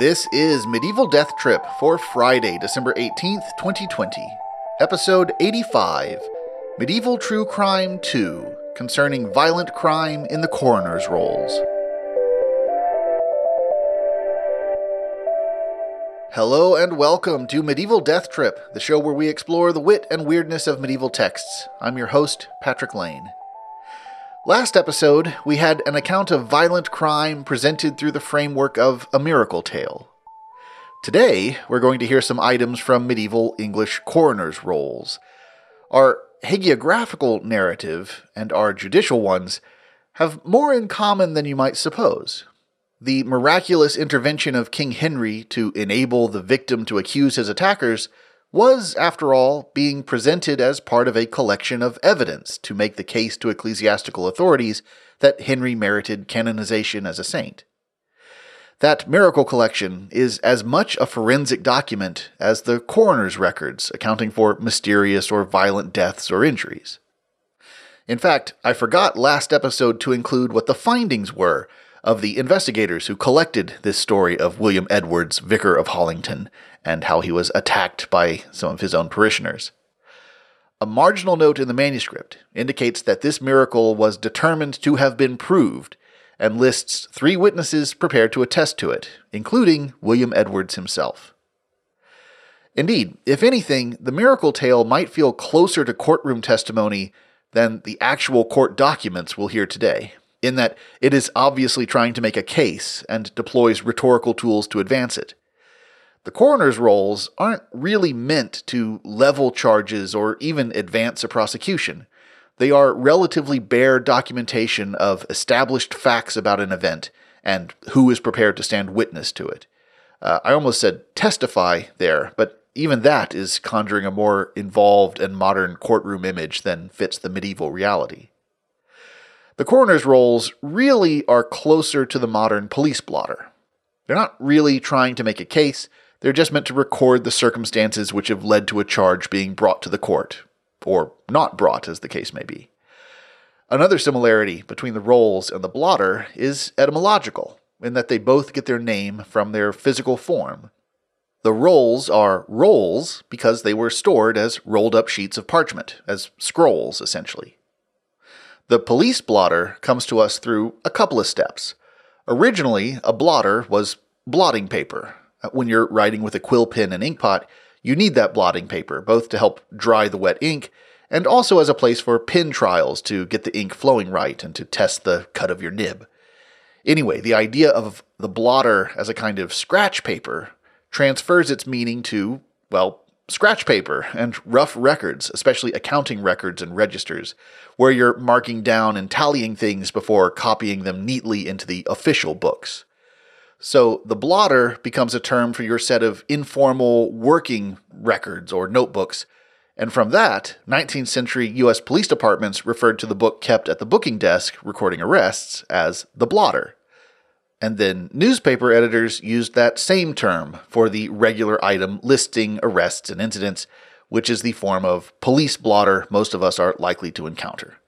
This is Medieval Death Trip for Friday, December 18th, 2020. Episode 85 Medieval True Crime 2 Concerning Violent Crime in the Coroner's Rolls. Hello and welcome to Medieval Death Trip, the show where we explore the wit and weirdness of medieval texts. I'm your host, Patrick Lane. Last episode, we had an account of violent crime presented through the framework of a miracle tale. Today, we're going to hear some items from medieval English coroner's rolls. Our hagiographical narrative and our judicial ones have more in common than you might suppose. The miraculous intervention of King Henry to enable the victim to accuse his attackers was, after all, being presented as part of a collection of evidence to make the case to ecclesiastical authorities that Henry merited canonization as a saint. That miracle collection is as much a forensic document as the coroner's records accounting for mysterious or violent deaths or injuries. In fact, I forgot last episode to include what the findings were of the investigators who collected this story of William Edwards, Vicar of Hollington, and how he was attacked by some of his own parishioners. A marginal note in the manuscript indicates that this miracle was determined to have been proved and lists three witnesses prepared to attest to it, including William Edwards himself. Indeed, if anything, the miracle tale might feel closer to courtroom testimony than the actual court documents we'll hear today, in that it is obviously trying to make a case and deploys rhetorical tools to advance it. The coroner's rolls aren't really meant to level charges or even advance a prosecution. They are relatively bare documentation of established facts about an event and who is prepared to stand witness to it. Uh, I almost said testify there, but even that is conjuring a more involved and modern courtroom image than fits the medieval reality. The coroner's rolls really are closer to the modern police blotter. They're not really trying to make a case, they're just meant to record the circumstances which have led to a charge being brought to the court, or not brought, as the case may be. Another similarity between the rolls and the blotter is etymological, in that they both get their name from their physical form. The rolls are rolls because they were stored as rolled up sheets of parchment, as scrolls, essentially. The police blotter comes to us through a couple of steps. Originally, a blotter was blotting paper, uh, when you're writing with a quill pen and inkpot, you need that blotting paper, both to help dry the wet ink and also as a place for pen trials to get the ink flowing right and to test the cut of your nib. Anyway, the idea of the blotter as a kind of scratch paper transfers its meaning to, well, scratch paper and rough records, especially accounting records and registers, where you're marking down and tallying things before copying them neatly into the official books. So the blotter becomes a term for your set of informal working records or notebooks. And from that, 19th century US police departments referred to the book kept at the booking desk recording arrests as the blotter. And then newspaper editors used that same term for the regular item listing arrests and incidents, which is the form of police blotter most of us are likely to encounter.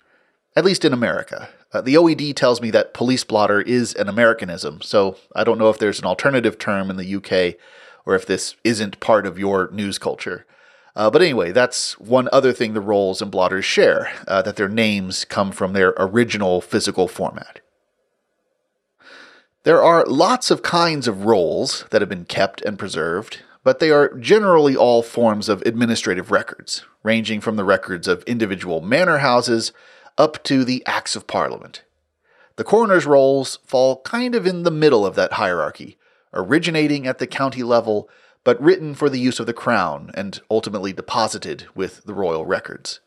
At least in America. Uh, the OED tells me that police blotter is an Americanism, so I don't know if there's an alternative term in the UK or if this isn't part of your news culture. Uh, but anyway, that's one other thing the rolls and blotters share uh, that their names come from their original physical format. There are lots of kinds of rolls that have been kept and preserved, but they are generally all forms of administrative records, ranging from the records of individual manor houses up to the Acts of Parliament. The coroner's rolls fall kind of in the middle of that hierarchy, originating at the county level, but written for the use of the crown and ultimately deposited with the royal records.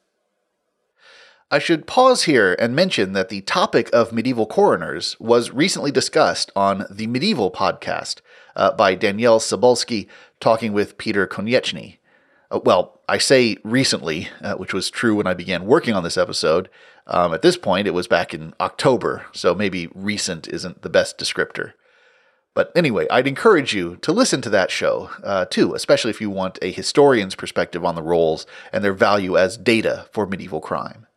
I should pause here and mention that the topic of medieval coroners was recently discussed on the Medieval podcast uh, by Danièle Cybulskie talking with Peter Konieczny. Uh, well, I say recently, uh, which was true when I began working on this episode, um, at this point, it was back in October, so maybe recent isn't the best descriptor. But anyway, I'd encourage you to listen to that show uh, too, especially if you want a historian's perspective on the rolls and their value as data for medieval crime.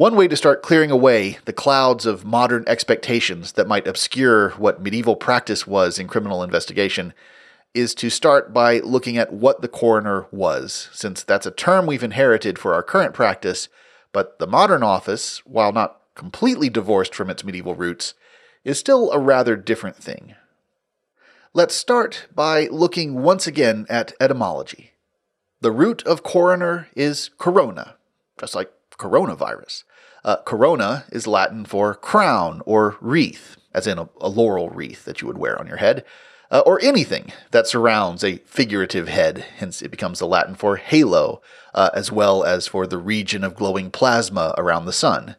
One way to start clearing away the clouds of modern expectations that might obscure what medieval practice was in criminal investigation is to start by looking at what the coroner was, since that's a term we've inherited for our current practice, but the modern office, while not completely divorced from its medieval roots, is still a rather different thing. Let's start by looking once again at etymology. The root of coroner is corona, just like coronavirus. Uh, corona is Latin for crown or wreath, as in a, a laurel wreath that you would wear on your head, uh, or anything that surrounds a figurative head. Hence, it becomes the Latin for halo, uh, as well as for the region of glowing plasma around the sun.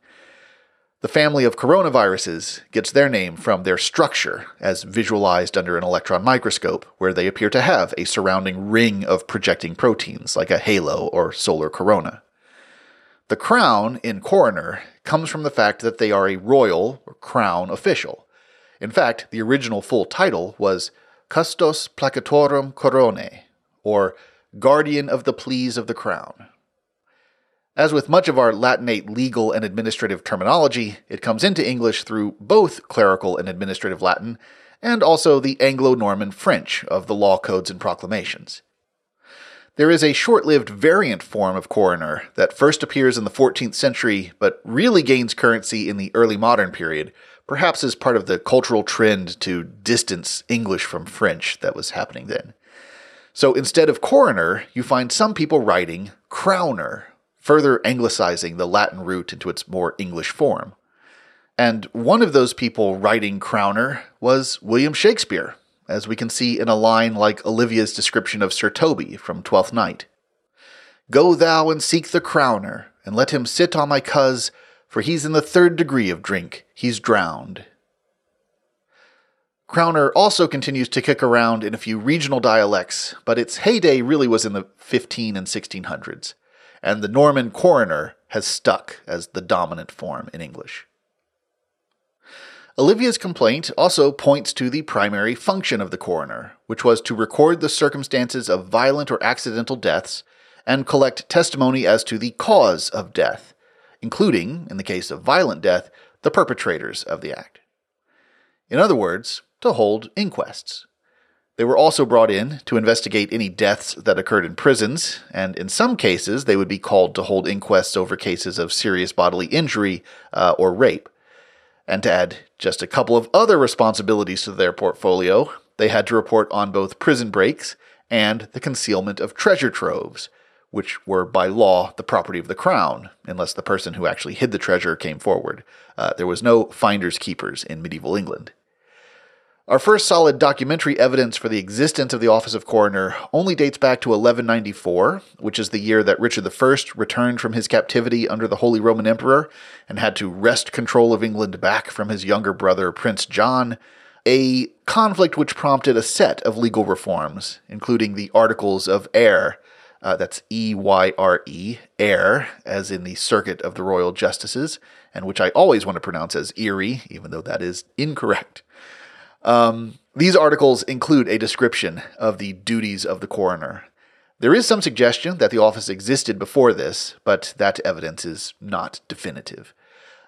The family of coronaviruses gets their name from their structure, as visualized under an electron microscope, where they appear to have a surrounding ring of projecting proteins, like a halo or solar corona. The crown in coroner comes from the fact that they are a royal or crown official. In fact, the original full title was Custos Placitorum Coronae, or Guardian of the Pleas of the Crown. As with much of our Latinate legal and administrative terminology, it comes into English through both clerical and administrative Latin, and also the Anglo Norman French of the law codes and proclamations. There is a short lived variant form of coroner that first appears in the 14th century but really gains currency in the early modern period, perhaps as part of the cultural trend to distance English from French that was happening then. So instead of coroner, you find some people writing crowner, further anglicizing the Latin root into its more English form. And one of those people writing crowner was William Shakespeare, as we can see in a line like Olivia's description of Sir Toby from Twelfth Night. Go thou and seek the crowner, and let him sit on my cuz, for he's in the third degree of drink, he's drowned. Crowner also continues to kick around in a few regional dialects, but its heyday really was in the 15 and 1600s, and the Norman coroner has stuck as the dominant form in English. Olivia's complaint also points to the primary function of the coroner, which was to record the circumstances of violent or accidental deaths and collect testimony as to the cause of death, including, in the case of violent death, the perpetrators of the act. In other words, to hold inquests. They were also brought in to investigate any deaths that occurred in prisons, and in some cases, they would be called to hold inquests over cases of serious bodily injury uh, or rape. And to add just a couple of other responsibilities to their portfolio, they had to report on both prison breaks and the concealment of treasure troves, which were by law the property of the crown, unless the person who actually hid the treasure came forward. Uh, there was no finders keepers in medieval England. Our first solid documentary evidence for the existence of the office of coroner only dates back to 1194, which is the year that Richard I returned from his captivity under the Holy Roman Emperor and had to wrest control of England back from his younger brother, Prince John, a conflict which prompted a set of legal reforms, including the Articles of Eyre. Uh, that's E Y R E, Eyre, as in the Circuit of the Royal Justices, and which I always want to pronounce as Erie, even though that is incorrect. Um, these articles include a description of the duties of the coroner. There is some suggestion that the office existed before this, but that evidence is not definitive.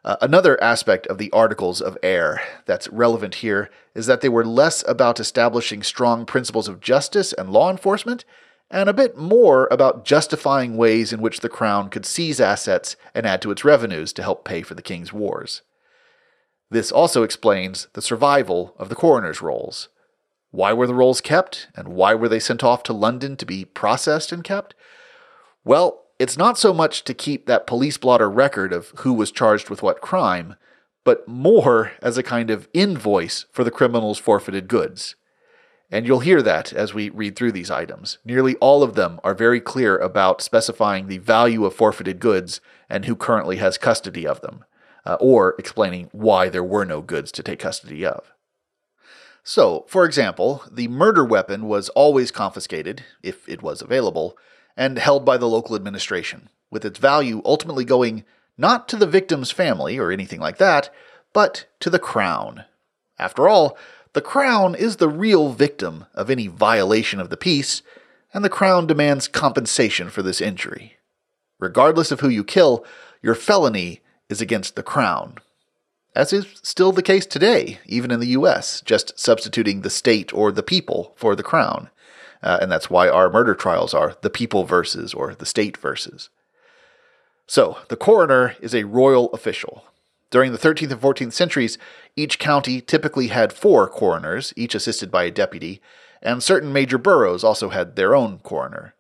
Uh, another aspect of the Articles of Eyre that's relevant here is that they were less about establishing strong principles of justice and law enforcement, and a bit more about justifying ways in which the crown could seize assets and add to its revenues to help pay for the king's wars. This also explains the survival of the coroner's rolls. Why were the rolls kept, and why were they sent off to London to be processed and kept? Well, it's not so much to keep that police blotter record of who was charged with what crime, but more as a kind of invoice for the criminal's forfeited goods. And you'll hear that as we read through these items. Nearly all of them are very clear about specifying the value of forfeited goods and who currently has custody of them uh, or explaining why there were no goods to take custody of. So, for example, the murder weapon was always confiscated, if it was available, and held by the local administration, with its value ultimately going not to the victim's family or anything like that, but to the crown. After all, the crown is the real victim of any violation of the peace, and the crown demands compensation for this injury. Regardless of who you kill, your felony is against the crown, as is still the case today, even in the US, just substituting the state or the people for the crown. Uh, and that's why our murder trials are the people versus or the state versus. So, the coroner is a royal official. During the 13th and 14th centuries, each county typically had four coroners, each assisted by a deputy, and certain major boroughs also had their own coroner.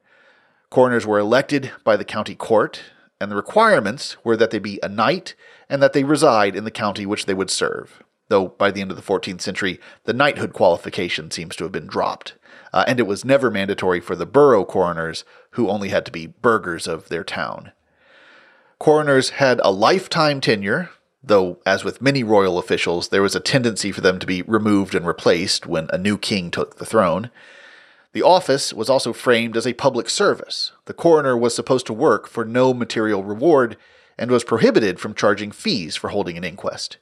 Coroners were elected by the county court, and the requirements were that they be a knight and that they reside in the county which they would serve. Though by the end of the 14th century, the knighthood qualification seems to have been dropped, uh, and it was never mandatory for the borough coroners, who only had to be burghers of their town. Coroners had a lifetime tenure, though, as with many royal officials, there was a tendency for them to be removed and replaced when a new king took the throne. The office was also framed as a public service. The coroner was supposed to work for no material reward and was prohibited from charging fees for holding an inquest,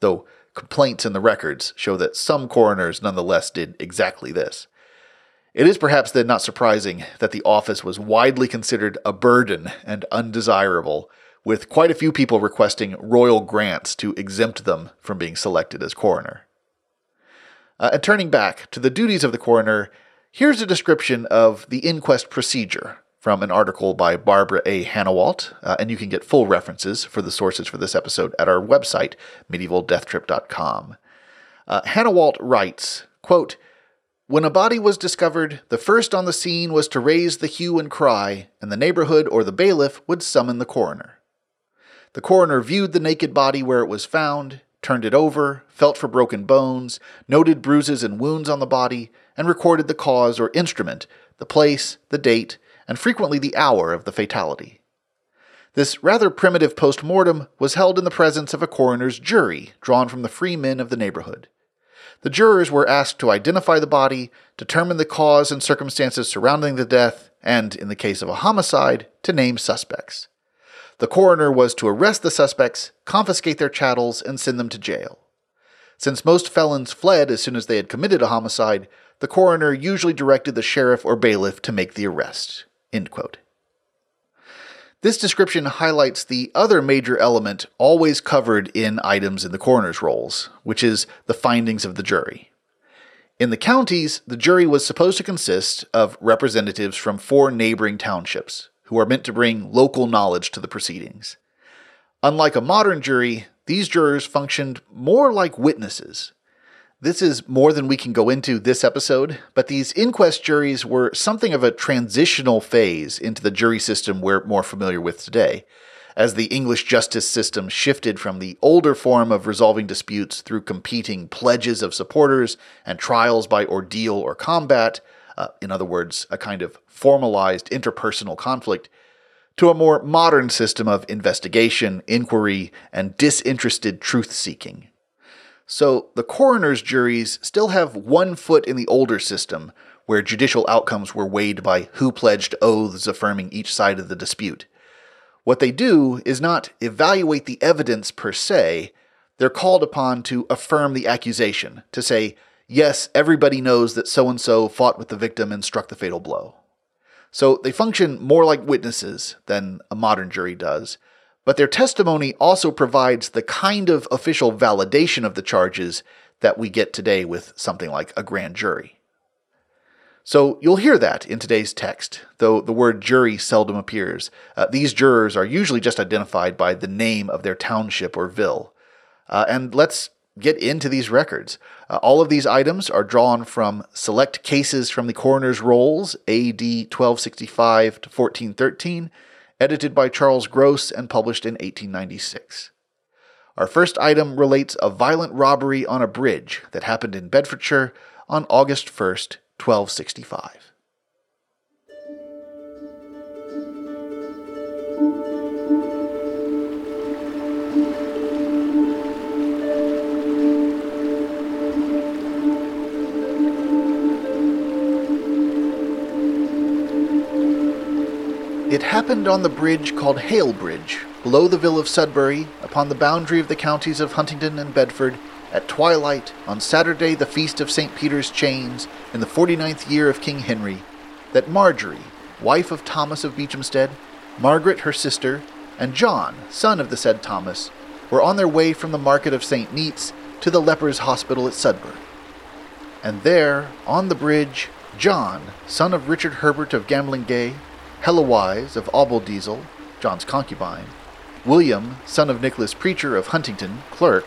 though complaints in the records show that some coroners nonetheless did exactly this. It is perhaps then not surprising that the office was widely considered a burden and undesirable, with quite a few people requesting royal grants to exempt them from being selected as coroner. Uh, and turning back to the duties of the coroner, Here's a description of the inquest procedure from an article by Barbara A. Hanawalt, uh, and you can get full references for the sources for this episode at our website, medievaldeathtrip.com. Uh, Hanawalt writes, quote, when a body was discovered, the first on the scene was to raise the hue and cry, and the neighborhood or the bailiff would summon the coroner. The coroner viewed the naked body where it was found, turned it over, felt for broken bones, noted bruises and wounds on the body, and recorded the cause or instrument, the place, the date, and frequently the hour of the fatality. This rather primitive post mortem was held in the presence of a coroner's jury drawn from the free men of the neighborhood. The jurors were asked to identify the body, determine the cause and circumstances surrounding the death, and, in the case of a homicide, to name suspects. The coroner was to arrest the suspects, confiscate their chattels, and send them to jail. Since most felons fled as soon as they had committed a homicide, the coroner usually directed the sheriff or bailiff to make the arrest. This description highlights the other major element always covered in items in the coroner's rolls, which is the findings of the jury. In the counties, the jury was supposed to consist of representatives from four neighboring townships, who are meant to bring local knowledge to the proceedings. Unlike a modern jury, these jurors functioned more like witnesses, this is more than we can go into this episode, but these inquest juries were something of a transitional phase into the jury system we're more familiar with today, as the English justice system shifted from the older form of resolving disputes through competing pledges of supporters and trials by ordeal or combat, uh, in other words, a kind of formalized interpersonal conflict, to a more modern system of investigation, inquiry, and disinterested truth seeking. So the coroner's juries still have one foot in the older system, where judicial outcomes were weighed by who pledged oaths affirming each side of the dispute. What they do is not evaluate the evidence per se, they're called upon to affirm the accusation, to say, yes, everybody knows that so and so fought with the victim and struck the fatal blow. So they function more like witnesses than a modern jury does, but their testimony also provides the kind of official validation of the charges that we get today with something like a grand jury. So you'll hear that in today's text, though the word jury seldom appears. Uh, these jurors are usually just identified by the name of their township or ville. Uh, and let's get into these records. Uh, all of these items are drawn from select cases from the coroner's rolls, AD 1265 to 1413 edited by Charles Gross and published in 1896. Our first item relates a violent robbery on a bridge that happened in Bedfordshire on August 1st, 1265. It happened on the bridge called Hale Bridge, below the Ville of Sudbury, upon the boundary of the counties of Huntingdon and Bedford, at twilight, on Saturday, the feast of St. Peter's Chains, in the forty-ninth year of King Henry, that Marjorie, wife of Thomas of Beechamstead, Margaret her sister, and John, son of the said Thomas, were on their way from the market of St. Neots to the lepers' hospital at Sudbury. And there, on the bridge, John, son of Richard Herbert of Gamlingay, Heloise of Aublediesel, John's concubine, William, son of Nicholas Preacher of Huntingdon, clerk,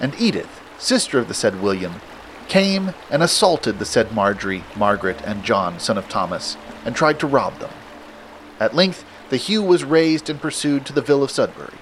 and Edith, sister of the said William, came and assaulted the said Marjorie, Margaret, and John, son of Thomas, and tried to rob them. At length, the hue was raised and pursued to the ville of Sudbury.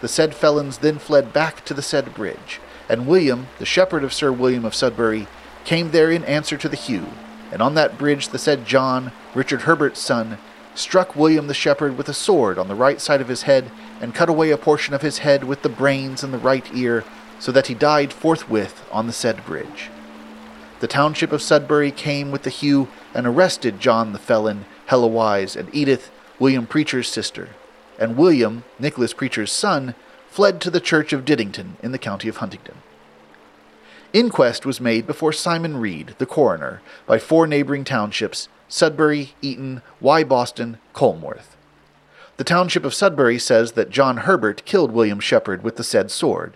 The said felons then fled back to the said bridge, and William, the shepherd of Sir William of Sudbury, came there in answer to the hue, and on that bridge the said John, Richard Herbert's son, struck William the shepherd with a sword on the right side of his head, and cut away a portion of his head with the brains and the right ear, so that he died forthwith on the said bridge. The township of Sudbury came with the hue and arrested John the felon, Heloise, and Edith, William Preacher's sister, and William, Nicholas Preacher's son, fled to the church of Diddington in the county of Huntingdon. Inquest was made before Simon Reed, the coroner, by four neighboring townships Sudbury, Eaton, Wyboston, Colmworth. The township of Sudbury says that John Herbert killed William Shepherd with the said sword.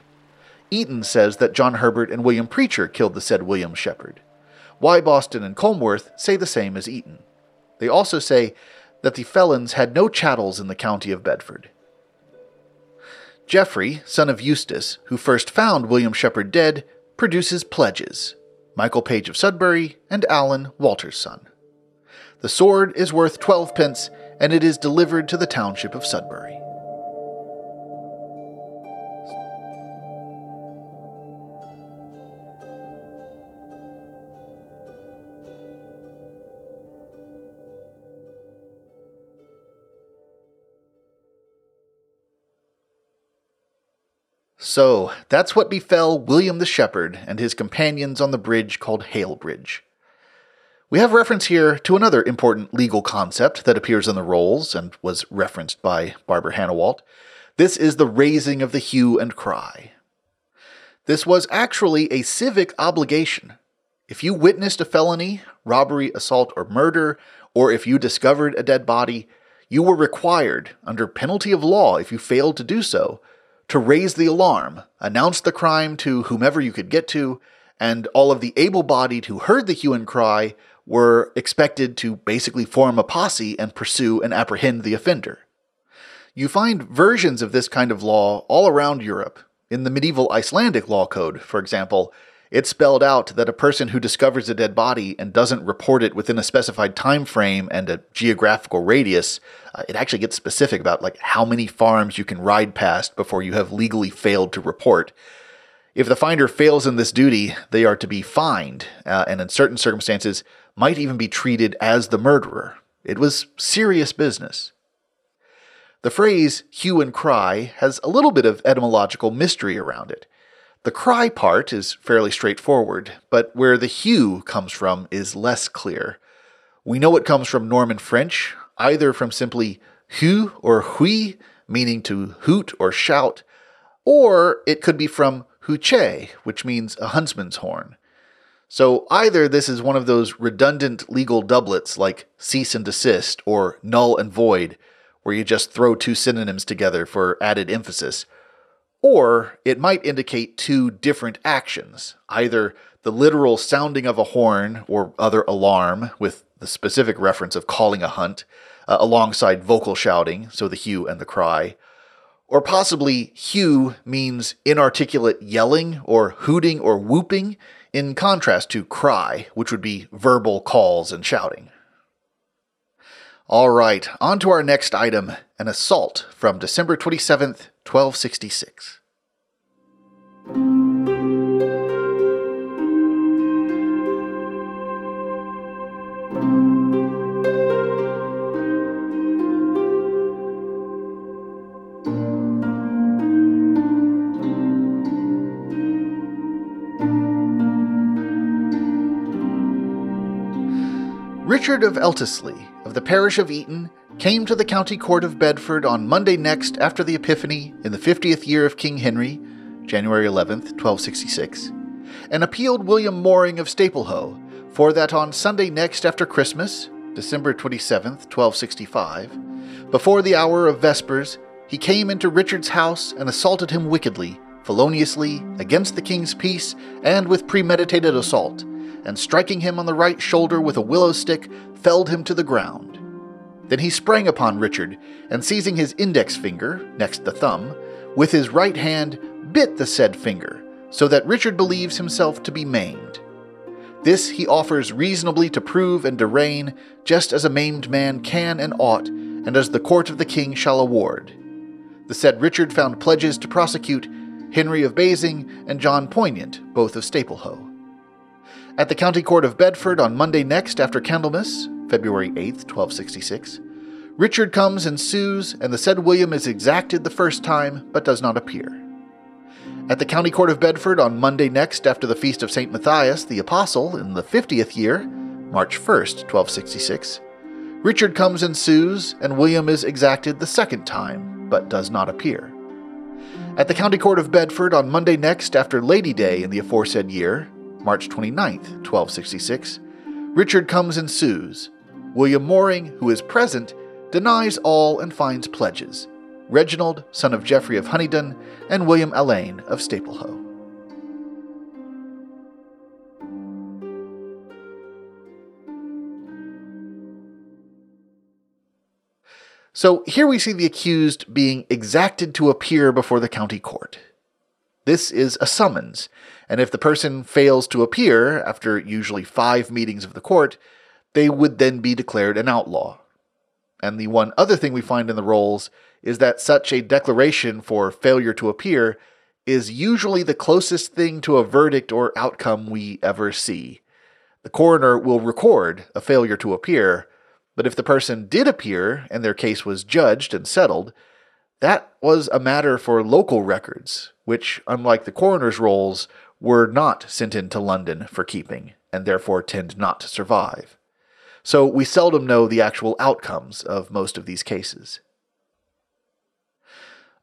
Eaton says that John Herbert and William Preacher killed the said William Shepherd. Wyboston and Colmworth say the same as Eaton. They also say that the felons had no chattels in the county of Bedford. Geoffrey, son of Eustace, who first found William Shepherd dead, produces pledges Michael Page of Sudbury and Allen, Walter's son. The sword is worth twelve pence, and it is delivered to the township of Sudbury. So, that's what befell William the Shepherd and his companions on the bridge called Hale Bridge. We have reference here to another important legal concept that appears in the rolls and was referenced by Barbara Hanawalt. This is the raising of the hue and cry. This was actually a civic obligation. If you witnessed a felony, robbery, assault, or murder, or if you discovered a dead body, you were required, under penalty of law if you failed to do so, to raise the alarm, announce the crime to whomever you could get to, and all of the able bodied who heard the hue and cry were expected to basically form a posse and pursue and apprehend the offender. You find versions of this kind of law all around Europe. In the medieval Icelandic law code, for example, it spelled out that a person who discovers a dead body and doesn't report it within a specified time frame and a geographical radius, uh, it actually gets specific about like how many farms you can ride past before you have legally failed to report. If the finder fails in this duty, they are to be fined, uh, and in certain circumstances, might even be treated as the murderer. It was serious business. The phrase hue and cry has a little bit of etymological mystery around it. The cry part is fairly straightforward, but where the hue comes from is less clear. We know it comes from Norman French, either from simply hu or hui, meaning to hoot or shout, or it could be from huche, which means a huntsman's horn. So either this is one of those redundant legal doublets like cease and desist or null and void, where you just throw two synonyms together for added emphasis, or it might indicate two different actions, either the literal sounding of a horn or other alarm, with the specific reference of calling a hunt, uh, alongside vocal shouting, so the hue and the cry. Or possibly hue means inarticulate yelling or hooting or whooping, in contrast to cry, which would be verbal calls and shouting. All right, on to our next item an assault from December 27th, 1266. Richard of Eltesley, of the parish of Eaton, came to the county court of Bedford on Monday next after the Epiphany in the fiftieth year of King Henry, January 11th, 1266, and appealed William Moring of Staplehoe for that on Sunday next after Christmas, December 27th, 1265, before the hour of Vespers, he came into Richard's house and assaulted him wickedly, feloniously, against the king's peace, and with premeditated assault, and striking him on the right shoulder with a willow stick, felled him to the ground. Then he sprang upon Richard, and seizing his index finger, next the thumb, with his right hand bit the said finger, so that Richard believes himself to be maimed. This he offers reasonably to prove and darraign, just as a maimed man can and ought, and as the court of the king shall award. The said Richard found pledges to prosecute Henry of Basing and John Poignant, both of Staplehoe. At the County Court of Bedford on Monday next after Candlemas, February 8, 1266, Richard comes and sues, and the said William is exacted the first time, but does not appear. At the County Court of Bedford on Monday next after the feast of St. Matthias the Apostle in the 50th year, March 1st, 1266, Richard comes and sues, and William is exacted the second time, but does not appear. At the County Court of Bedford on Monday next after Lady Day in the aforesaid year, March 29, 1266, Richard comes and sues. William Moring, who is present, denies all and finds pledges Reginald, son of Geoffrey of Hunydon, and William Allain of Staplehoe. So here we see the accused being exacted to appear before the county court. This is a summons, and if the person fails to appear after usually five meetings of the court, they would then be declared an outlaw. And the one other thing we find in the rolls is that such a declaration for failure to appear is usually the closest thing to a verdict or outcome we ever see. The coroner will record a failure to appear, but if the person did appear and their case was judged and settled, that was a matter for local records, which, unlike the coroner's rolls, were not sent into London for keeping, and therefore tend not to survive. So we seldom know the actual outcomes of most of these cases.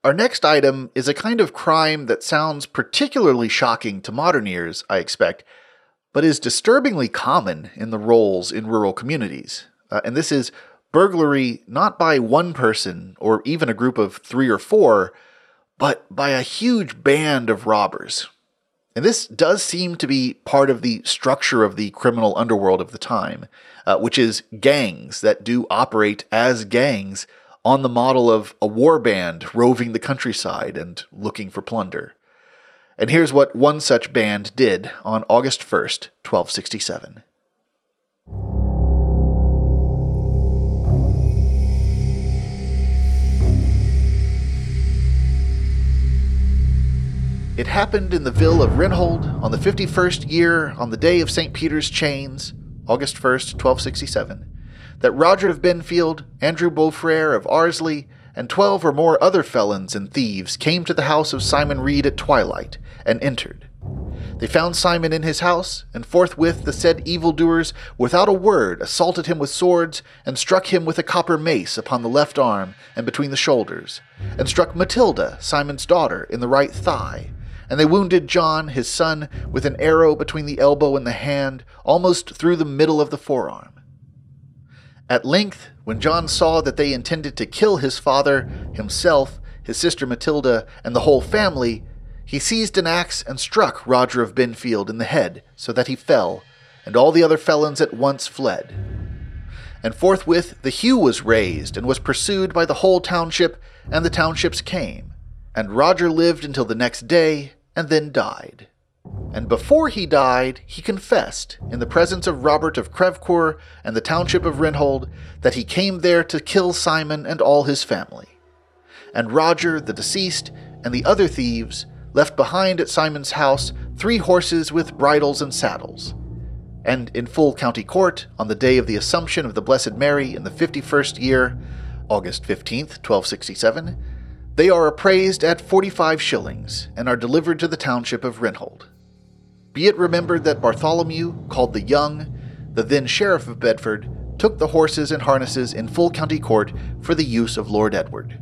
Our next item is a kind of crime that sounds particularly shocking to modern ears, I expect, but is disturbingly common in the rolls in rural communities. Uh, and this is burglary not by one person or even a group of three or four, but by a huge band of robbers. And this does seem to be part of the structure of the criminal underworld of the time, uh, which is gangs that do operate as gangs on the model of a war band roving the countryside and looking for plunder. And here's what one such band did on August 1st, 1267. It happened in the ville of Renhold on the 51st year on the day of St. Peter's Chains, August 1st, 1267 that Roger of Benfield, Andrew Beaufrere of Arsley, and twelve or more other felons and thieves came to the house of Simon Reed at twilight, and entered. They found Simon in his house, and forthwith the said evildoers, without a word, assaulted him with swords, and struck him with a copper mace upon the left arm and between the shoulders, and struck Matilda, Simon's daughter, in the right thigh. And they wounded John, his son, with an arrow between the elbow and the hand, almost through the middle of the forearm. At length, when John saw that they intended to kill his father, himself, his sister Matilda, and the whole family, he seized an axe and struck Roger of Benfield in the head, so that he fell, and all the other felons at once fled. And forthwith the hue was raised, and was pursued by the whole township, and the townships came. And Roger lived until the next day, and then died. And before he died, he confessed, in the presence of Robert of Crevecoeur and the township of Renhold, that he came there to kill Simon and all his family. And Roger, the deceased, and the other thieves left behind at Simon's house three horses with bridles and saddles. And in full county court, on the day of the Assumption of the Blessed Mary in the fifty first year, August 15th, 1267, they are appraised at forty five shillings, and are delivered to the township of Renhold. Be it remembered that Bartholomew, called the Young, the then sheriff of Bedford, took the horses and harnesses in full county court for the use of Lord Edward.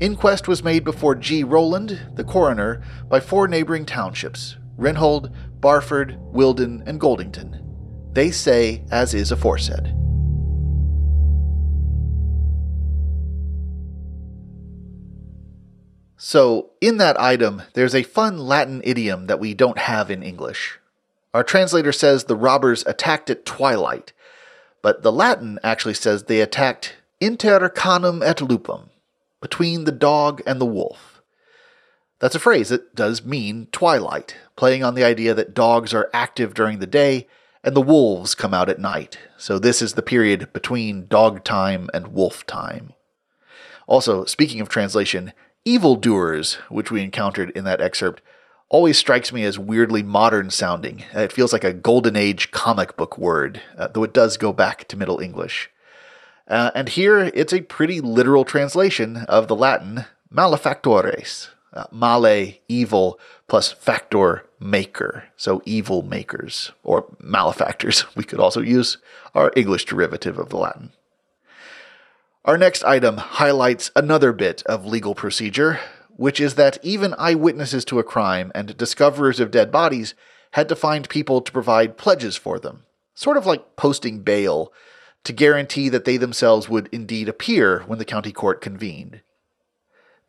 Inquest was made before G. Rowland, the coroner, by four neighboring townships Renhold, Barford, Wilden, and Goldington. They say as is aforesaid. So, in that item, there's a fun Latin idiom that we don't have in English. Our translator says the robbers attacked at twilight, but the Latin actually says they attacked inter canem et lupum, between the dog and the wolf. That's a phrase that does mean twilight, playing on the idea that dogs are active during the day and the wolves come out at night. So this is the period between dog time and wolf time. Also, speaking of translation, evildoers, which we encountered in that excerpt, always strikes me as weirdly modern sounding. It feels like a golden age comic book word, uh, though it does go back to Middle English. Uh, and here it's a pretty literal translation of the Latin malefactores, uh, male, evil, plus factor, maker. So evil makers, or malefactors. We could also use our English derivative of the Latin. Our next item highlights another bit of legal procedure, which is that even eyewitnesses to a crime and discoverers of dead bodies had to find people to provide pledges for them, sort of like posting bail to guarantee that they themselves would indeed appear when the county court convened.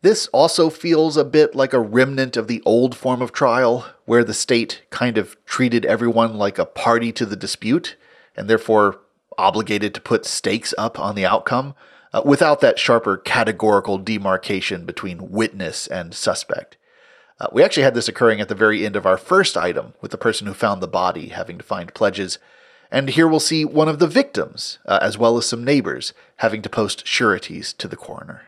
This also feels a bit like a remnant of the old form of trial, where the state kind of treated everyone like a party to the dispute, and therefore obligated to put stakes up on the outcome, uh, without that sharper categorical demarcation between witness and suspect. Uh, we actually had this occurring at the very end of our first item, with the person who found the body having to find pledges. And here we'll see one of the victims, uh, as well as some neighbors, having to post sureties to the coroner.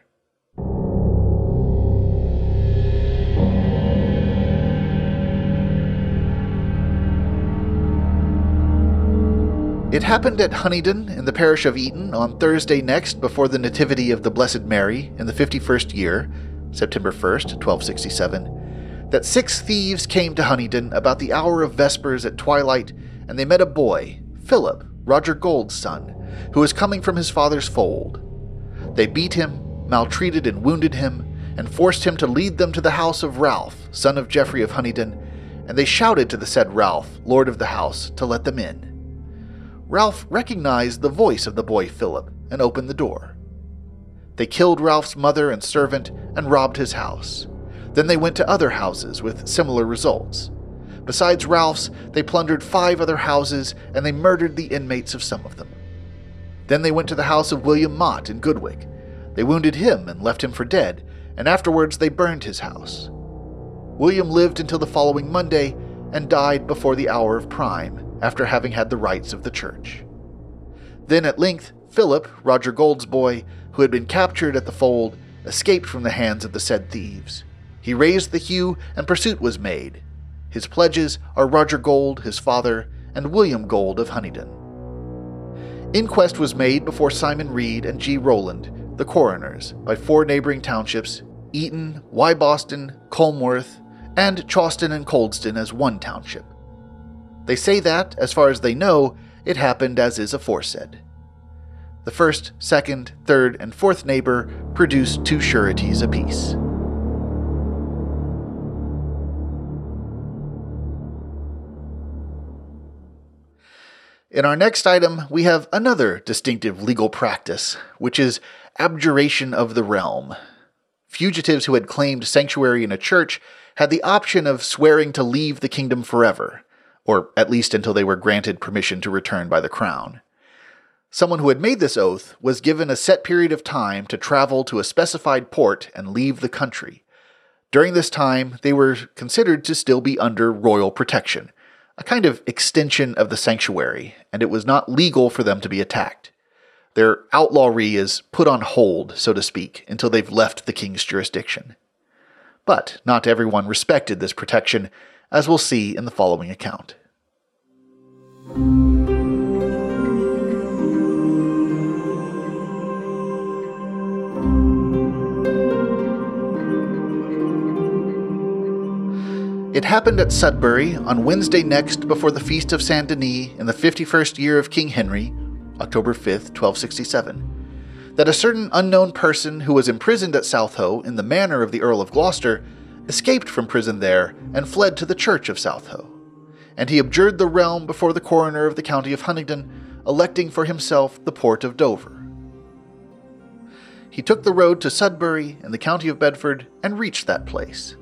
It happened at Huntingdon in the parish of Eaton on Thursday next before the Nativity of the Blessed Mary in the 51st year, September 1st, 1267, that six thieves came to Huntingdon about the hour of Vespers at twilight, and they met a boy, Philip, Roger Gold's son, who was coming from his father's fold. They beat him, maltreated and wounded him, and forced him to lead them to the house of Ralph, son of Geoffrey of Huntingdon, and they shouted to the said Ralph, lord of the house, to let them in. Ralph recognized the voice of the boy Philip and opened the door. They killed Ralph's mother and servant and robbed his house. Then they went to other houses with similar results. Besides Ralph's, they plundered five other houses and they murdered the inmates of some of them. Then they went to the house of William Mott in Goodwick. They wounded him and left him for dead, and afterwards they burned his house. William lived until the following Monday and died before the hour of prime after having had the rights of the church. Then at length, Philip, Roger Gold's boy, who had been captured at the fold, escaped from the hands of the said thieves. He raised the hue, and pursuit was made. His pledges are Roger Gold, his father, and William Gold of Huntingdon. Inquest was made before Simon Reed and G. Rowland, the coroners, by four neighboring townships Eaton, Wyboston, Colmworth, and Chawston and Coldston as one township. They say that, as far as they know, it happened as is aforesaid. The first, second, third, and fourth neighbor produced two sureties apiece. In our next item, we have another distinctive legal practice, which is abjuration of the realm. Fugitives who had claimed sanctuary in a church had the option of swearing to leave the kingdom forever, or at least until they were granted permission to return by the crown. Someone who had made this oath was given a set period of time to travel to a specified port and leave the country. During this time, they were considered to still be under royal protection, a kind of extension of the sanctuary, and it was not legal for them to be attacked. Their outlawry is put on hold, so to speak, until they've left the king's jurisdiction. But not everyone respected this protection, as we'll see in the following account. It happened at Sudbury on Wednesday next before the feast of Saint Denis in the 51st year of King Henry, October 5th, 1267, that a certain unknown person who was imprisoned at Southo in the manor of the Earl of Gloucester escaped from prison there and fled to the church of Southo and he abjured the realm before the coroner of the county of Huntingdon, electing for himself the port of Dover. he took the road to Sudbury in the county of Bedford and reached that place.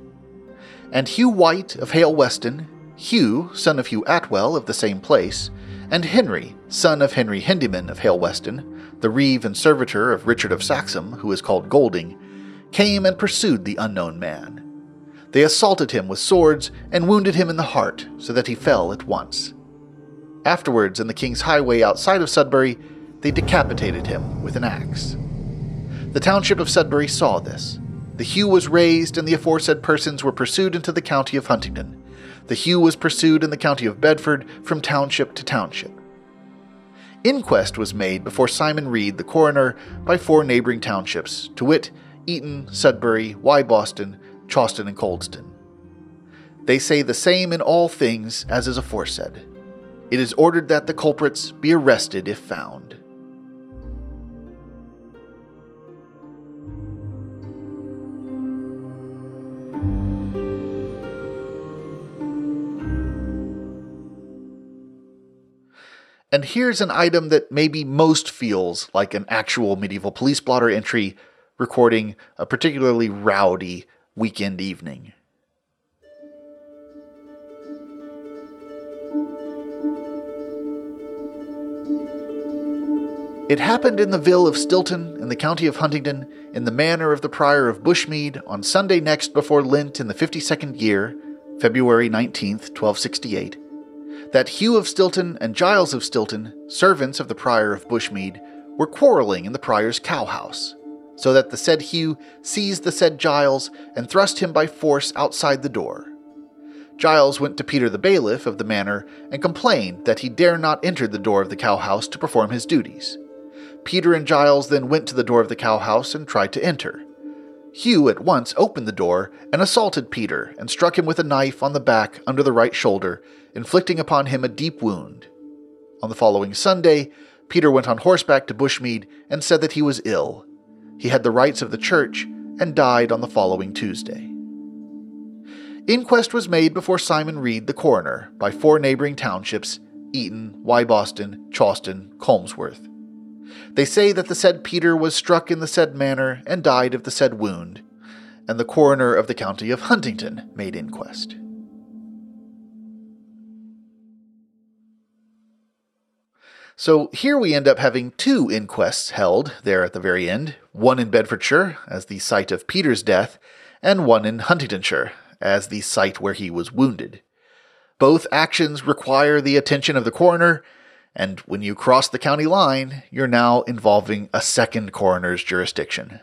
And Hugh White of Hale Weston, Hugh, son of Hugh Atwell of the same place, and Henry, son of Henry Hendyman of Hale Weston, the reeve and servitor of Richard of Saxham, who is called Golding, came and pursued the unknown man. They assaulted him with swords and wounded him in the heart, so that he fell at once. Afterwards, in the King's Highway outside of Sudbury, they decapitated him with an axe. The township of Sudbury saw this. The hue was raised, and the aforesaid persons were pursued into the county of Huntingdon. The hue was pursued in the county of Bedford from township to township. Inquest was made before Simon Reed, the coroner, by four neighboring townships, to wit, Eaton, Sudbury, Wyboston, Chawston, and Coldston. They say the same in all things as is aforesaid. It is ordered that the culprits be arrested if found. And here's an item that maybe most feels like an actual medieval police blotter entry recording a particularly rowdy weekend evening. It happened in the Ville of Stilton, in the county of Huntingdon, in the manor of the Prior of Bushmead, on Sunday next before Lent in the 52nd year, February 19th, 1268, that Hugh of Stilton and Giles of Stilton, servants of the Prior of Bushmead, were quarreling in the Prior's cowhouse, so that the said Hugh seized the said Giles and thrust him by force outside the door. Giles went to Peter the bailiff of the manor and complained that he dare not enter the door of the cowhouse to perform his duties. Peter and Giles then went to the door of the cowhouse and tried to enter. Hugh at once opened the door and assaulted Peter and struck him with a knife on the back under the right shoulder, inflicting upon him a deep wound. On the following Sunday, Peter went on horseback to Bushmead and said that he was ill. He had the rites of the church and died on the following Tuesday. Inquest was made before Simon Reed, the coroner, by four neighboring townships Eaton, Wyboston, Chawston, Colmsworth. They say that the said Peter was struck in the said manner and died of the said wound, and the coroner of the county of Huntingdon made inquest. So here we end up having two inquests held there at the very end one in Bedfordshire, as the site of Peter's death, and one in Huntingdonshire, as the site where he was wounded. Both actions require the attention of the coroner and when you cross the county line, you're now involving a second coroner's jurisdiction.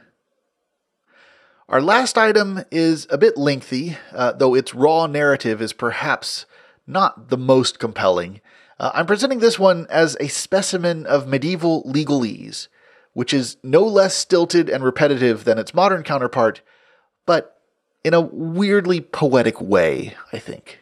Our last item is a bit lengthy, uh, though its raw narrative is perhaps not the most compelling. Uh, I'm presenting this one as a specimen of medieval legalese, which is no less stilted and repetitive than its modern counterpart, but in a weirdly poetic way, I think.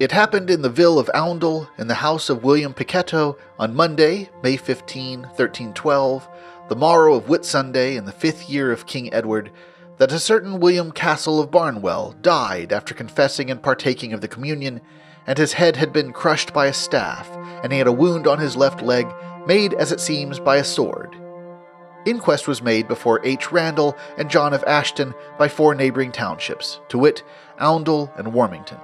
It happened in the Ville of Oundle, in the house of William Picetto, on Monday, May 15, 1312, the morrow of Whitsunday in the fifth year of King Edward, that a certain William Castle of Barnwell died after confessing and partaking of the communion, and his head had been crushed by a staff, and he had a wound on his left leg, made, as it seems, by a sword. Inquest was made before H. Randall and John of Ashton by four neighboring townships, to wit, Oundle and Warmington.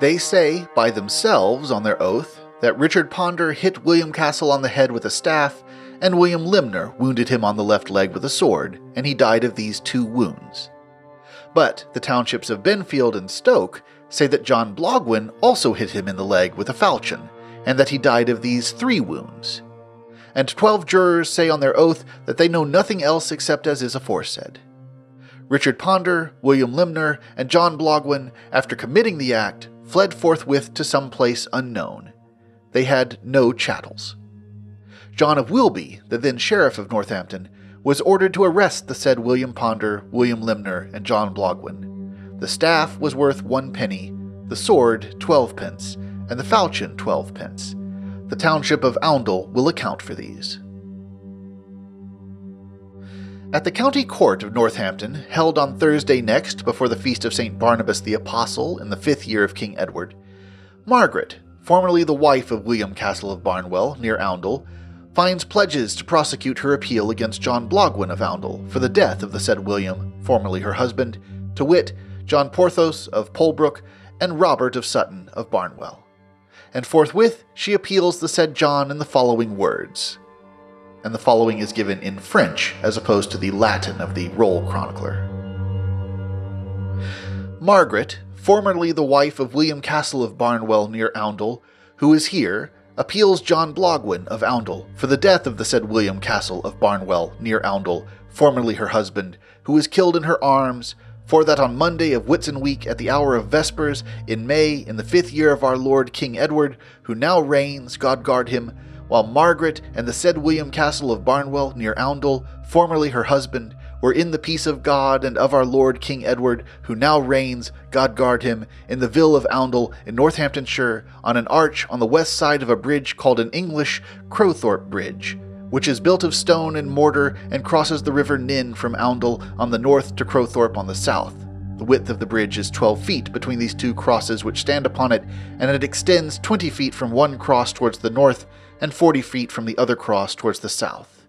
They say, by themselves on their oath, that Richard Ponder hit William Castle on the head with a staff, and William Limner wounded him on the left leg with a sword, and he died of these two wounds. But the townships of Benfield and Stoke say that John Blogwin also hit him in the leg with a falchion, and that he died of these three wounds. And twelve jurors say on their oath that they know nothing else except as is aforesaid. Richard Ponder, William Limner, and John Blogwin, after committing the act, fled forthwith to some place unknown. They had no chattels. John of Wilby, the then sheriff of Northampton, was ordered to arrest the said William Ponder, William Limner, and John Blogwin. The staff was worth one penny, the sword twelve pence, and the falchion twelve pence. The township of Oundle will account for these. At the county court of Northampton, held on Thursday next before the feast of St. Barnabas the Apostle in the fifth year of King Edward, Margaret, formerly the wife of William Castle of Barnwell, near Oundle, finds pledges to prosecute her appeal against John Blogwyn of Oundle for the death of the said William, formerly her husband, to wit, John Porthos of Polebrook and Robert of Sutton of Barnwell. And forthwith she appeals the said John in the following words. And the following is given in French as opposed to the Latin of the roll chronicler. Margaret, formerly the wife of William Castle of Barnwell near Oundle, who is here, appeals John Blogwin of Oundle for the death of the said William Castle of Barnwell near Oundle, formerly her husband, who was killed in her arms, for that on Monday of Whitsun week at the hour of vespers, in May, in the fifth year of our Lord King Edward, who now reigns, God guard him, while Margaret and the said William Castle of Barnwell near Oundle, formerly her husband, were in the peace of God and of our Lord King Edward, who now reigns, God guard him, in the Ville of Oundle in Northamptonshire, on an arch on the west side of a bridge called in English Crowthorpe Bridge, which is built of stone and mortar and crosses the river Nin from Oundle on the north to Crowthorpe on the south. The width of the bridge is 12 feet between these two crosses which stand upon it, and it extends 20 feet from one cross towards the north and 40 feet from the other cross towards the south.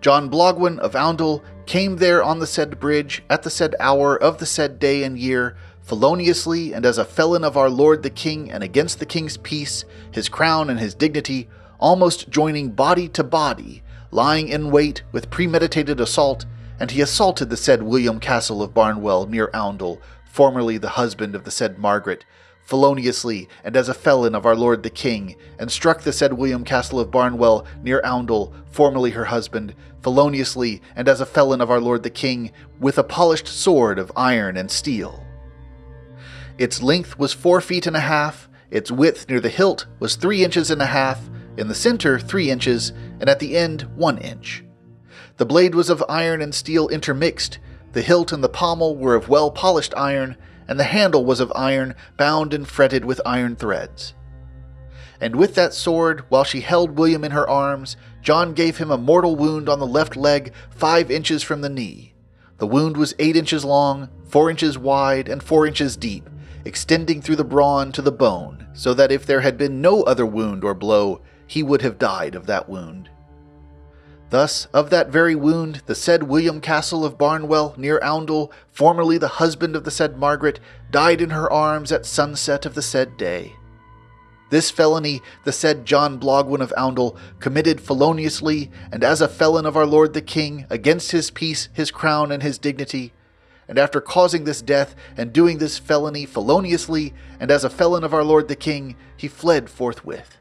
John Blogwyn of Oundle came there on the said bridge at the said hour of the said day and year, feloniously and as a felon of our Lord the King and against the King's peace, his crown and his dignity, almost joining body to body, lying in wait with premeditated assault, and he assaulted the said William Castle of Barnwell near Oundle, formerly the husband of the said Margaret, feloniously and as a felon of our Lord the King, and struck the said William Castle of Barnwell near Oundle, formerly her husband, feloniously and as a felon of our Lord the King, with a polished sword of iron and steel. Its length was four feet and a half, its width near the hilt was three inches and a half, in the center three inches, and at the end one inch. The blade was of iron and steel intermixed, the hilt and the pommel were of well polished iron, and the handle was of iron, bound and fretted with iron threads. And with that sword, while she held William in her arms, John gave him a mortal wound on the left leg, five inches from the knee. The wound was eight inches long, four inches wide, and four inches deep, extending through the brawn to the bone, so that if there had been no other wound or blow, he would have died of that wound. Thus, of that very wound, the said William Castle of Barnwell, near Oundle, formerly the husband of the said Margaret, died in her arms at sunset of the said day. This felony the said John Blogwyn of Oundle committed feloniously, and as a felon of our Lord the King, against his peace, his crown, and his dignity. And after causing this death, and doing this felony feloniously, and as a felon of our Lord the King, he fled forthwith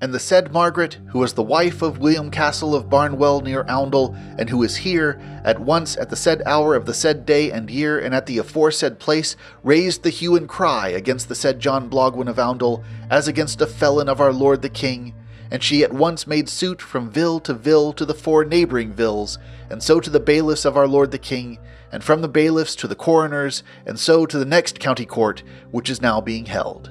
and the said Margaret, who was the wife of William Castle of Barnwell near Oundle, and who is here, at once at the said hour of the said day and year, and at the aforesaid place, raised the hue and cry against the said John Blogwyn of Oundle, as against a felon of our Lord the King, and she at once made suit from vill to vill to the four neighboring vills, and so to the bailiffs of our Lord the King, and from the bailiffs to the coroners, and so to the next county court, which is now being held.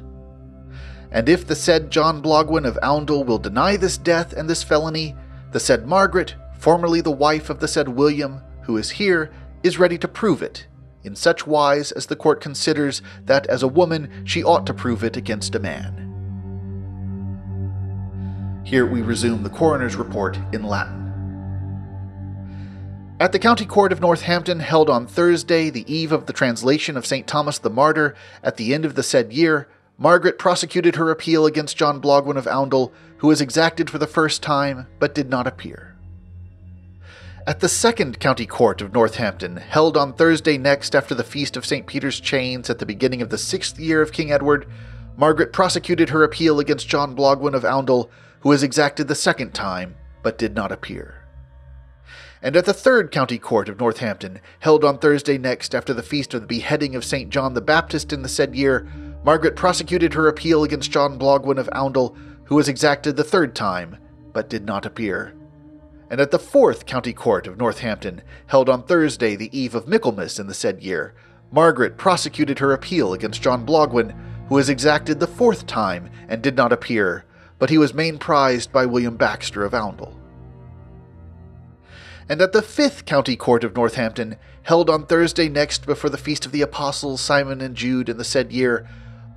And if the said John Blogwin of Oundle will deny this death and this felony, the said Margaret, formerly the wife of the said William, who is here, is ready to prove it, in such wise as the court considers that as a woman she ought to prove it against a man. Here we resume the coroner's report in Latin. At the County Court of Northampton, held on Thursday, the eve of the translation of St. Thomas the Martyr, at the end of the said year, Margaret prosecuted her appeal against John Blogwin of Oundle, who was exacted for the first time but did not appear. At the second county court of Northampton, held on Thursday next after the feast of St. Peter's Chains at the beginning of the sixth year of King Edward, Margaret prosecuted her appeal against John Blogwin of Oundle, who was exacted the second time but did not appear. And at the third county court of Northampton, held on Thursday next after the feast of the beheading of St. John the Baptist in the said year, Margaret prosecuted her appeal against John Blogwyn of Oundle, who was exacted the third time, but did not appear. And at the fourth county court of Northampton, held on Thursday, the eve of Michaelmas in the said year, Margaret prosecuted her appeal against John Blogwyn, who was exacted the fourth time and did not appear, but he was mainprised by William Baxter of Oundle. and at the Fifth County Court of Northampton, held on Thursday next before the feast of the Apostles Simon and Jude in the said year,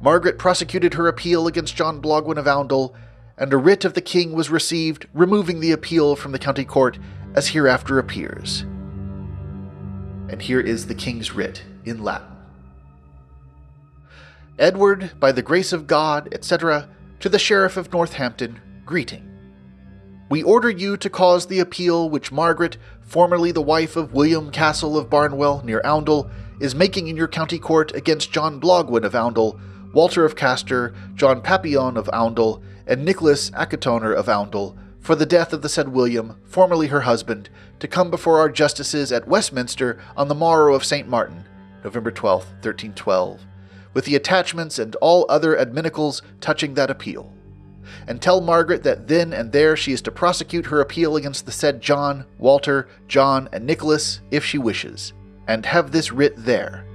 Margaret prosecuted her appeal against John Blogwyn of Oundle, and a writ of the king was received removing the appeal from the county court as hereafter appears. And here is the king's writ in Latin. Edward, by the grace of God, etc., to the Sheriff of Northampton, greeting. We order you to cause the appeal which Margaret, formerly the wife of William Castle of Barnwell near Oundle, is making in your county court against John Blogwyn of Oundle, Walter of Castor, John Papillon of Oundle, and Nicholas Acatoner of Oundle, for the death of the said William, formerly her husband, to come before our justices at Westminster on the morrow of St. Martin, November 12, 1312, with the attachments and all other adminicles touching that appeal. And tell Margaret that then and there she is to prosecute her appeal against the said John, Walter, John, and Nicholas, if she wishes, and have this writ there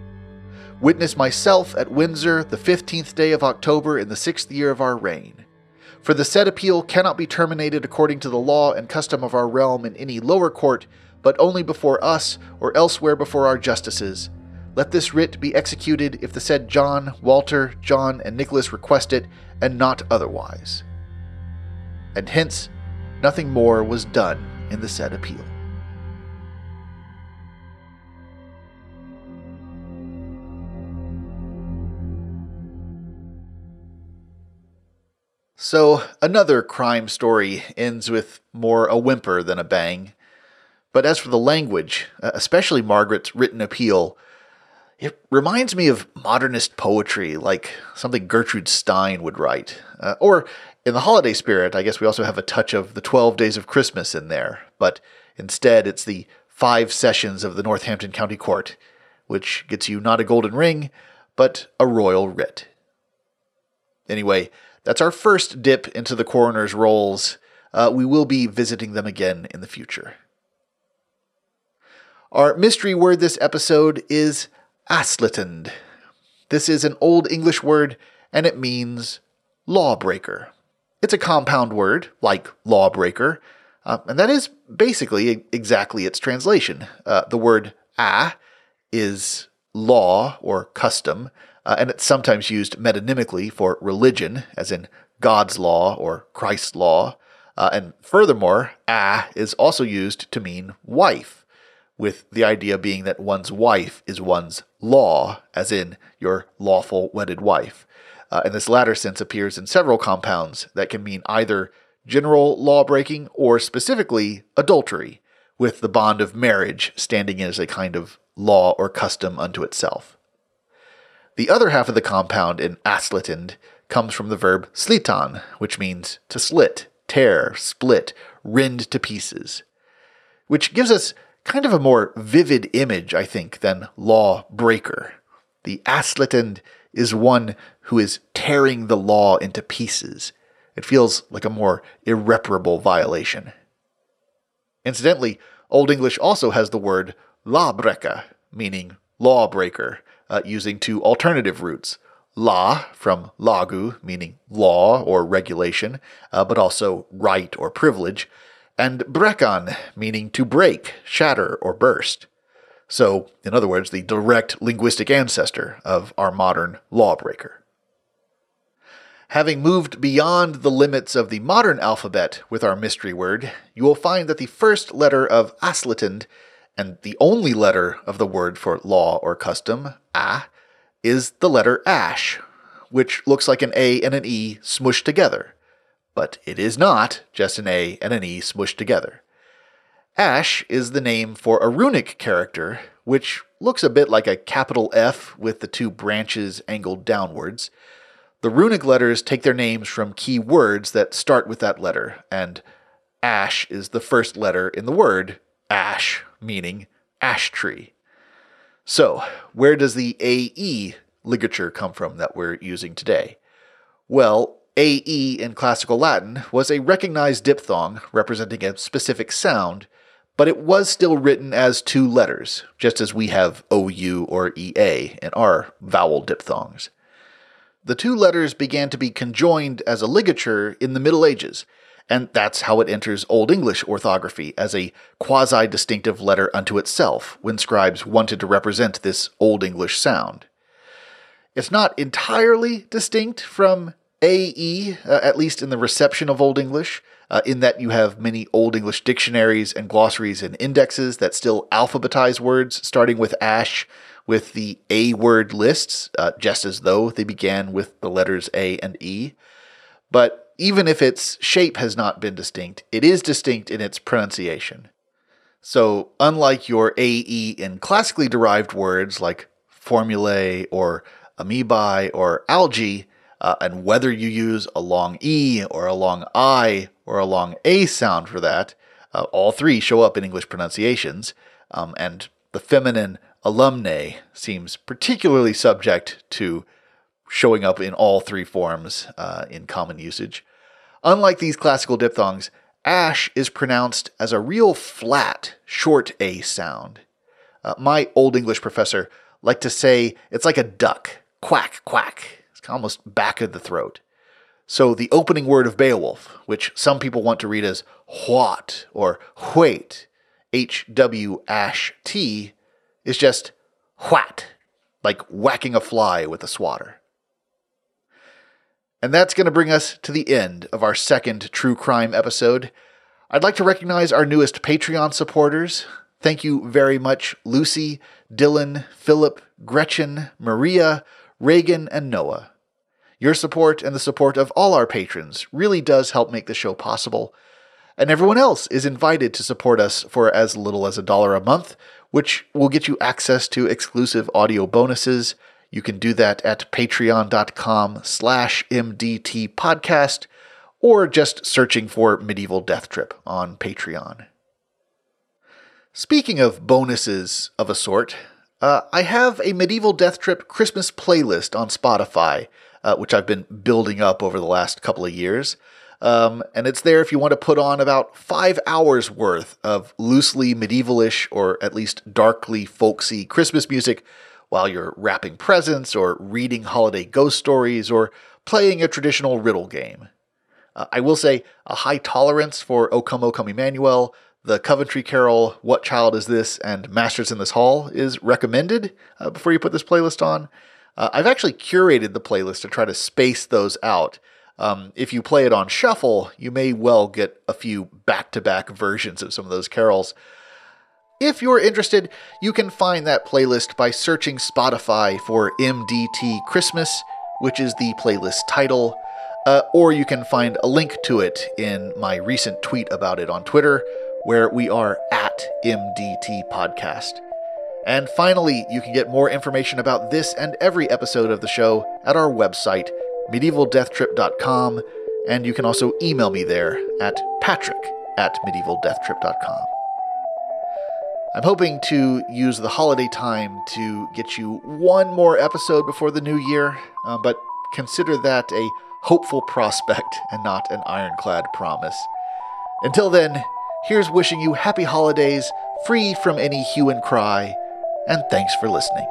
Witness myself at Windsor the fifteenth day of October in the sixth year of our reign. For the said appeal cannot be terminated according to the law and custom of our realm in any lower court, but only before us or elsewhere before our justices. Let this writ be executed if the said John, Walter, John, and Nicholas request it, and not otherwise. And hence, nothing more was done in the said appeal. So, another crime story ends with more a whimper than a bang. But as for the language, uh, especially Margaret's written appeal, it reminds me of modernist poetry, like something Gertrude Stein would write. Uh, or, in the holiday spirit, I guess we also have a touch of the 12 Days of Christmas in there, but instead it's the five sessions of the Northampton County Court, which gets you not a golden ring, but a royal writ. Anyway, that's our first dip into the coroner's rolls. Uh, we will be visiting them again in the future. Our mystery word this episode is aslittend. This is an Old English word and it means lawbreaker. It's a compound word, like lawbreaker, uh, and that is basically exactly its translation. Uh, the word a is law or custom, uh, and it's sometimes used metonymically for religion, as in God's law or Christ's law. Uh, and furthermore, ah is also used to mean wife, with the idea being that one's wife is one's law, as in your lawful wedded wife. Uh, and this latter sense appears in several compounds that can mean either general law breaking or specifically adultery, with the bond of marriage standing as a kind of law or custom unto itself. The other half of the compound in aslittend comes from the verb slitan, which means to slit, tear, split, rend to pieces, which gives us kind of a more vivid image, I think, than law breaker. The aslittend is one who is tearing the law into pieces. It feels like a more irreparable violation. Incidentally, Old English also has the word lawbreaker, meaning lawbreaker, uh, using two alternative roots. La from lagu, meaning law or regulation, uh, but also right or privilege, and brekan, meaning to break, shatter, or burst. So, in other words, the direct linguistic ancestor of our modern lawbreaker. Having moved beyond the limits of the modern alphabet with our mystery word, you will find that the first letter of aslittend and the only letter of the word for law or custom, a, is the letter ash, which looks like an A and an E smushed together. But it is not just an A and an E smushed together. Ash is the name for a runic character, which looks a bit like a capital F with the two branches angled downwards. The runic letters take their names from key words that start with that letter, and ash is the first letter in the word ash, meaning ash tree. So, where does the AE ligature come from that we're using today? Well, AE in classical Latin was a recognized diphthong representing a specific sound, but it was still written as two letters, just as we have OU or EA in our vowel diphthongs. The two letters began to be conjoined as a ligature in the Middle Ages, and that's how it enters Old English orthography as a quasi distinctive letter unto itself when scribes wanted to represent this Old English sound. It's not entirely distinct from AE, uh, at least in the reception of Old English, uh, in that you have many Old English dictionaries and glossaries and indexes that still alphabetize words, starting with ash with the A word lists, uh, just as though they began with the letters A and E. But even if its shape has not been distinct, it is distinct in its pronunciation. So, unlike your AE in classically derived words like formulae or amoebae or algae, uh, and whether you use a long E or a long I or a long A sound for that, uh, all three show up in English pronunciations, um, and the feminine alumnae seems particularly subject to showing up in all three forms uh, in common usage. Unlike these classical diphthongs, ash is pronounced as a real flat, short A sound. Uh, my Old English professor liked to say it's like a duck quack, quack. It's almost back of the throat. So the opening word of Beowulf, which some people want to read as what or wait, H W ash T, is just what, like whacking a fly with a swatter. And that's going to bring us to the end of our second true crime episode. I'd like to recognize our newest Patreon supporters. Thank you very much, Lucy, Dylan, Philip, Gretchen, Maria, Reagan, and Noah. Your support and the support of all our patrons really does help make the show possible. And everyone else is invited to support us for as little as a dollar a month, which will get you access to exclusive audio bonuses. You can do that at patreon.com slash MDT podcast or just searching for Medieval Death Trip on Patreon. Speaking of bonuses of a sort, uh, I have a Medieval Death Trip Christmas playlist on Spotify, uh, which I've been building up over the last couple of years. Um, and it's there if you want to put on about five hours worth of loosely medievalish or at least darkly folksy Christmas music while you're wrapping presents or reading holiday ghost stories or playing a traditional riddle game. Uh, I will say a high tolerance for O Come, O Come Emmanuel, the Coventry Carol, What Child Is This, and Masters in This Hall is recommended uh, before you put this playlist on. Uh, I've actually curated the playlist to try to space those out. Um, if you play it on shuffle, you may well get a few back to back versions of some of those carols. If you're interested, you can find that playlist by searching Spotify for MDT Christmas, which is the playlist title, uh, or you can find a link to it in my recent tweet about it on Twitter, where we are at MDT Podcast. And finally, you can get more information about this and every episode of the show at our website, medievaldeathtrip.com, and you can also email me there at patrick at medievaldeathtrip.com. I'm hoping to use the holiday time to get you one more episode before the new year, uh, but consider that a hopeful prospect and not an ironclad promise. Until then, Here's wishing you happy holidays, free from any hue and cry, and thanks for listening.